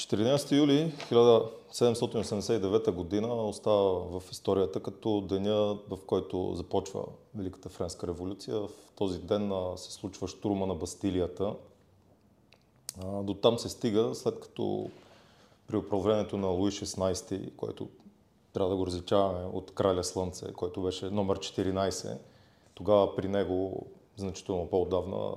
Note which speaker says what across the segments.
Speaker 1: 14 юли 1789 година остава в историята като деня, в който започва Великата Френска революция. В този ден се случва штурма на Бастилията. До там се стига, след като при управлението на Луи XVI, който трябва да го различаваме от Краля Слънце, който беше номер 14, тогава при него значително по-отдавна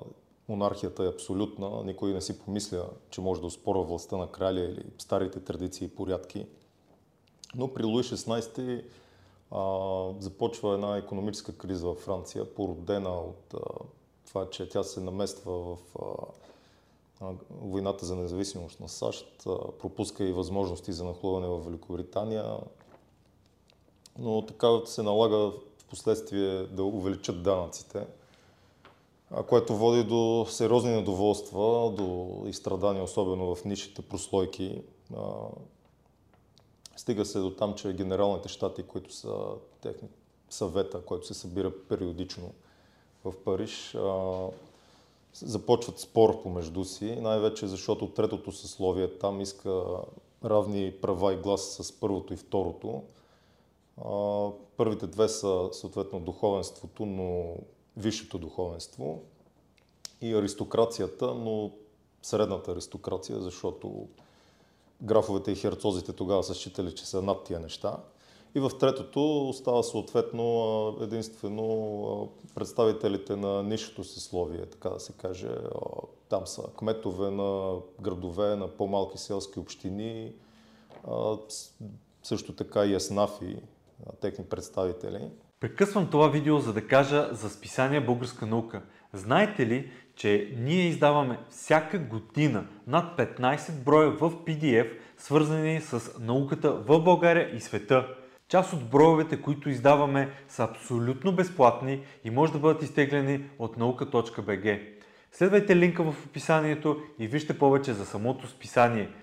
Speaker 1: монархията е абсолютна, никой не си помисля, че може да успорва властта на краля или старите традиции и порядки. Но при Луи XVI а, започва една економическа криза в Франция, породена от а, това, че тя се намества в а, войната за независимост на САЩ, пропуска и възможности за нахлуване в Великобритания, но така се налага в последствие да увеличат данъците което води до сериозни недоволства, до изстрадания, особено в нишите прослойки. Стига се до там, че генералните щати, които са техни съвета, който се събира периодично в Париж, започват спор помежду си, най-вече защото третото съсловие там иска равни права и глас с първото и второто. Първите две са съответно духовенството, но висшето духовенство и аристокрацията, но средната аристокрация, защото графовете и херцозите тогава са считали, че са над тия неща. И в третото остава съответно единствено представителите на нишето съсловие, така да се каже. Там са кметове на градове, на по-малки селски общини, също така и еснафи, техни представители.
Speaker 2: Прекъсвам това видео, за да кажа за списание Българска наука. Знаете ли, че ние издаваме всяка година над 15 броя в PDF, свързани с науката в България и света. Част от броевете, които издаваме, са абсолютно безплатни и може да бъдат изтеглени от наука.bg. Следвайте линка в описанието и вижте повече за самото списание –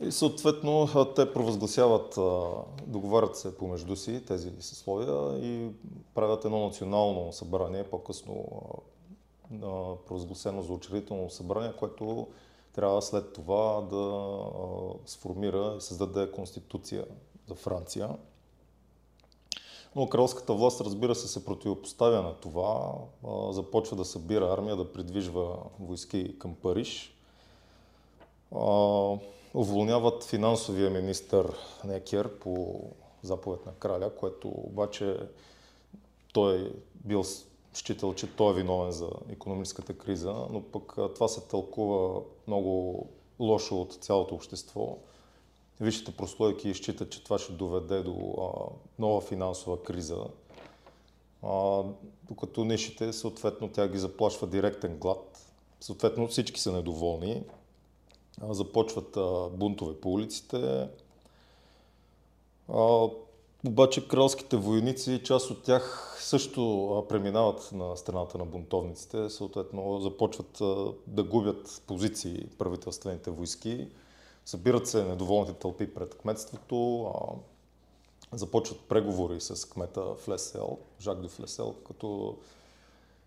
Speaker 1: И съответно те провъзгласяват, договарят се помежду си тези съсловия и правят едно национално събрание, по-късно провъзгласено за учредително събрание, което трябва след това да сформира и създаде конституция за Франция. Но кралската власт, разбира се, се противопоставя на това. Започва да събира армия, да придвижва войски към Париж уволняват финансовия министр Некер по заповед на краля, което обаче той бил считал, че той е виновен за економическата криза, но пък това се тълкува много лошо от цялото общество. Висшите прослойки считат, че това ще доведе до а, нова финансова криза, а, докато нишите, съответно, тя ги заплашва директен глад. Съответно, всички са недоволни започват бунтове по улиците. Обаче кралските войници, част от тях също преминават на страната на бунтовниците, съответно започват да губят позиции правителствените войски, събират се недоволните тълпи пред кметството, започват преговори с кмета Флесел, Жак де Флесел, като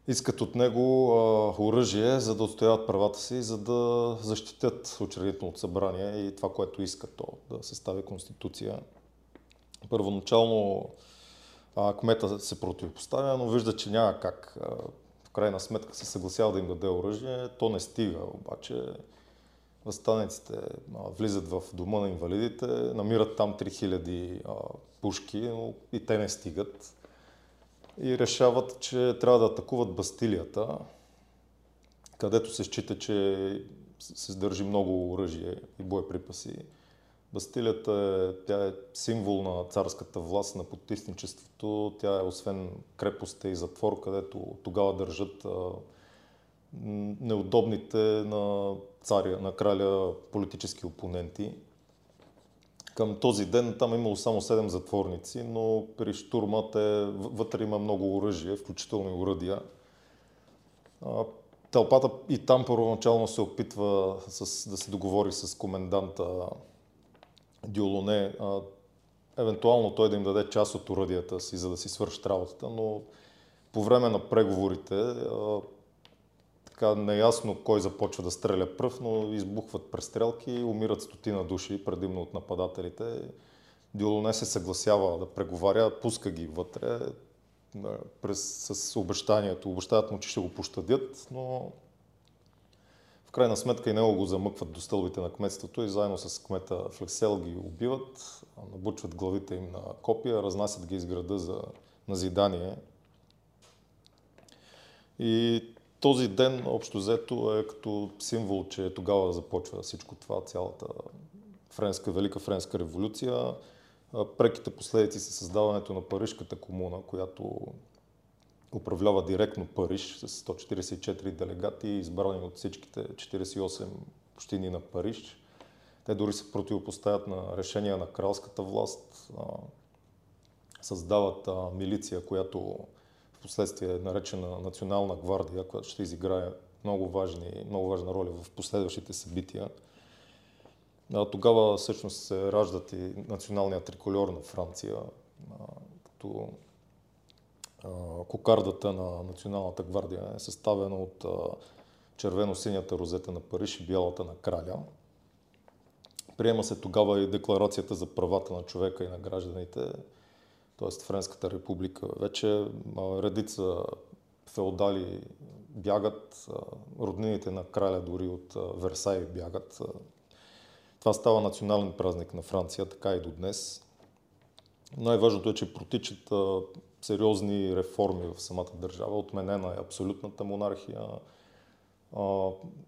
Speaker 1: искат от него а, оръжие, за да отстояват правата си, за да защитят учредителното събрание и това, което искат то, да състави конституция. Първоначално а, кмета се противопоставя, но вижда, че няма как. А, в крайна сметка се съгласява да им даде оръжие. То не стига, обаче възстаниците влизат в дома на инвалидите, намират там 3000 а, пушки, но и те не стигат и решават, че трябва да атакуват Бастилията, където се счита, че се държи много оръжие и боеприпаси. Бастилията е, тя е символ на царската власт, на потисничеството. Тя е освен крепостта и затвор, където тогава държат неудобните на царя, на краля политически опоненти Към този ден там е имало само 7 затворници, но при штурма те, вътре има много оръжие, включително и уръдия. Тълпата и там първоначално се опитва с, да се договори с коменданта Дюлоне, евентуално той да им даде част от уръдията си, за да си свършат работата, но по време на преговорите така неясно кой започва да стреля пръв, но избухват престрелки, умират стотина души, предимно от нападателите. Дюлоне се съгласява да преговаря, пуска ги вътре, през, с обещанието. Обещават му, че ще го пощадят, но в крайна сметка и него го замъкват до стълбите на кметството и заедно с кмета Флексел ги убиват, набучват главите им на копия, разнасят ги из града за назидание. И този ден, общо взето, е като символ, че тогава започва всичко това, цялата френска, велика френска революция. Преките последици са създаването на Парижката комуна, която управлява директно Париж с 144 делегати, избрани от всичките 48 общини на Париж. Те дори се противопоставят на решения на кралската власт, създават милиция, която последствие е наречена Национална гвардия, която ще изиграе много, важни, много важна роля в последващите събития. Тогава всъщност се раждат и националния трикольор на Франция, като кокардата на Националната гвардия е съставена от червено-синята розета на Париж и бялата на краля. Приема се тогава и декларацията за правата на човека и на гражданите, т.е. Френската република. Вече редица феодали бягат, роднините на краля дори от Версай бягат. Това става национален празник на Франция, така и до днес. Най-важното е, че протичат сериозни реформи в самата държава. Отменена е абсолютната монархия,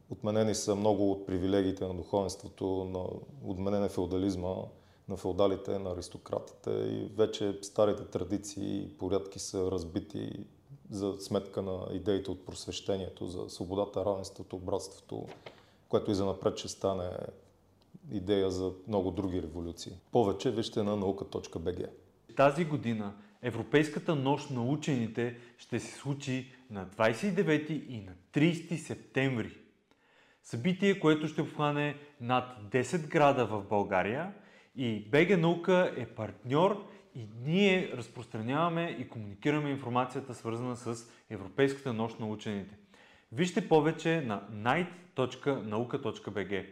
Speaker 1: отменени са много от привилегиите на духовенството, отменен е феодализма на феодалите, на аристократите и вече старите традиции и порядки са разбити за сметка на идеите от просвещението, за свободата, равенството, братството, което и за напред ще стане идея за много други революции. Повече вижте на наука.bg.
Speaker 2: Тази година Европейската нощ на учените ще се случи на 29 и на 30 септември. Събитие, което ще обхване над 10 града в България и БГ Наука е партньор и ние разпространяваме и комуникираме информацията свързана с Европейската нощ на учените. Вижте повече на night.nauka.bg